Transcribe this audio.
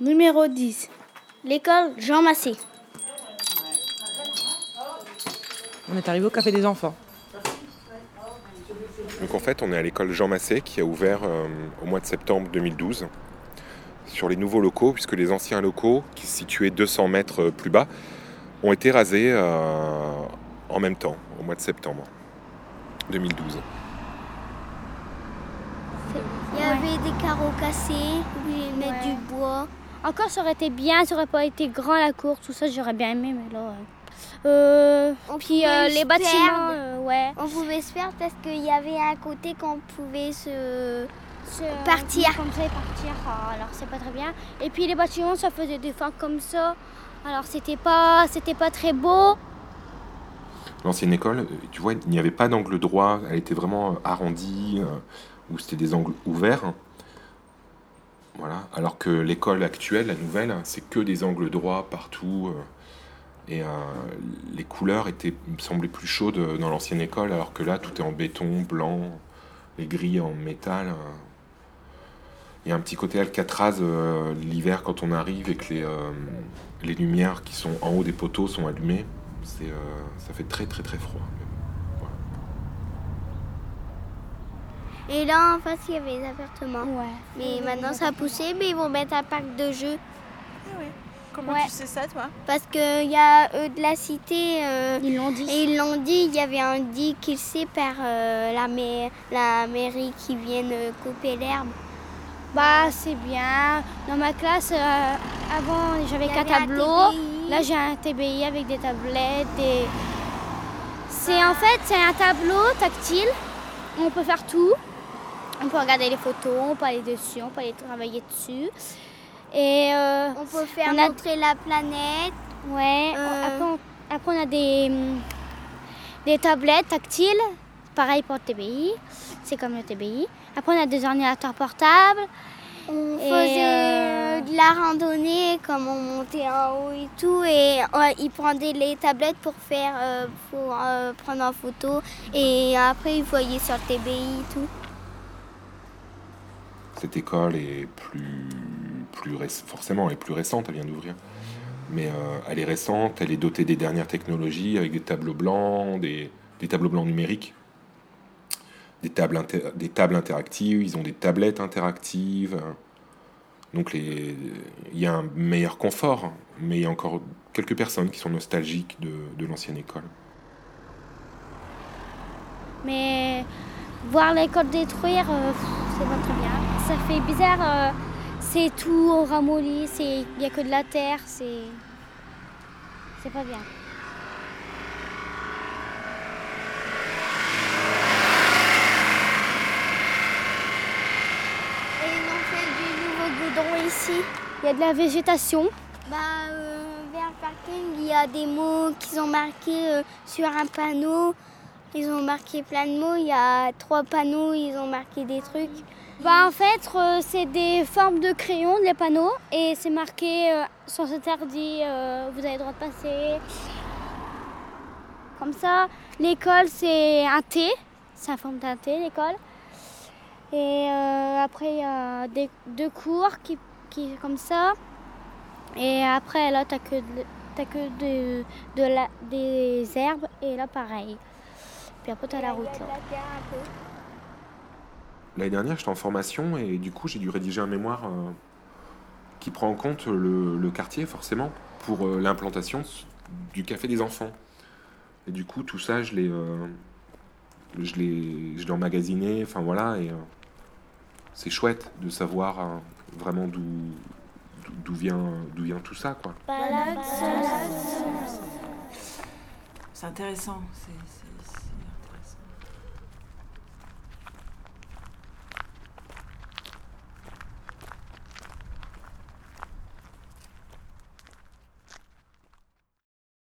Numéro 10. L'école Jean Massé. On est arrivé au Café des Enfants. Donc en fait, on est à l'école Jean Massé qui a ouvert euh, au mois de septembre 2012 sur les nouveaux locaux, puisque les anciens locaux, qui se situaient 200 mètres plus bas, ont été rasés euh, en même temps, au mois de septembre 2012. Il y avait des carreaux cassés, mettre Ouais. du bois. Encore, ça aurait été bien, ça aurait pas été grand la cour, tout ça, j'aurais bien aimé, mais là. euh, euh, On puis euh, les bâtiments, euh, ouais. On pouvait se perdre parce qu'il y avait un côté qu'on pouvait se... Se- Partir. Comme ça et partir, ah, alors c'est pas très bien. Et puis les bâtiments, ça faisait des fois comme ça. Alors c'était pas, c'était pas très beau. L'ancienne école, tu vois, il n'y avait pas d'angle droit, elle était vraiment arrondie, euh, où c'était des angles ouverts. Voilà. Alors que l'école actuelle, la nouvelle, c'est que des angles droits partout. euh, et euh, les couleurs étaient, semblaient plus chaudes dans l'ancienne école, alors que là, tout est en béton, blanc, les grilles en métal. euh. Il y a un petit côté Alcatraz l'hiver quand on arrive et que les, lumières qui sont en haut des poteaux sont allumées. Ça fait très très très froid. Et là, en face, il y avait des appartements. Ouais. Mais maintenant, ça a poussé, mais ils vont mettre un parc de jeux. Comment Ouais. tu sais ça, toi? Parce qu'il y a eux de la cité... euh, Ils l'ont dit. Et ils l'ont dit, il y avait un dit qu'il sait par euh, la, la mairie qui viennent euh, couper l'herbe. Bah c'est bien. Dans ma classe, euh, avant j'avais Il y quatre avait un tableaux. TBI. Là j'ai un TBI avec des tablettes. Des... C'est en fait c'est un tableau tactile. On peut faire tout. On peut regarder les photos, on peut aller dessus, on peut aller travailler dessus. Et euh, On peut faire On a- montrer la planète. ouais, Euh. après, on, après, on a des, hum, des tablettes tactiles, pareil pour le TBI, c'est comme le TBI. Après on a des ordinateurs portables. On Et, faisait euh, de la randonnée, comme on montait en haut et tout. Et ils prenaient les tablettes pour faire, pour prendre en photo. Et après, ils voyaient sur le TBI et tout. Cette école est plus, plus forcément, elle est plus récente, elle vient d'ouvrir. Mais euh, elle est récente, elle est dotée des dernières technologies avec des tableaux blancs, des, tableaux blancs numériques, des tables, interactives, ils ont des tablettes interactives. Donc il y a un meilleur confort, mais il y a encore quelques personnes qui sont nostalgiques de, l'ancienne école. Mais voir l'école détruire, euh, c'est pas très bien. Ça fait bizarre. euh, c'est tout ramolli, c'est il y a que de la terre, c'est c'est pas bien. Et ils ont fait du nouveau goudron ici. Il y a de la végétation. Bah, vers le parking, il y a des mots qu'ils ont marqués euh, sur un panneau. Ils ont marqué plein de mots. Il y a trois panneaux, ils ont marqué des trucs. Bah en fait, euh, c'est des formes de crayons, les panneaux, et c'est marqué euh, sans interdit, euh, vous avez le droit de passer. Comme ça, l'école c'est un T, c'est la forme d'un T l'école. Et après il y a des, deux cours qui, qui comme ça. Et après là t'as que, que de, de la, des herbes et là pareil. Puis après t'as la route là. L'année dernière, j'étais en formation et du coup, j'ai dû rédiger un mémoire euh, qui prend en compte le, le quartier, forcément, pour euh, l'implantation du café des enfants. Et du coup, tout ça, je l'ai, euh, je l'ai, je l'ai emmagasiné. Enfin voilà, et euh, c'est chouette de savoir euh, vraiment d'où, d'où- d'où vient, d'où vient tout ça, quoi. C'est intéressant. c'est- c'est-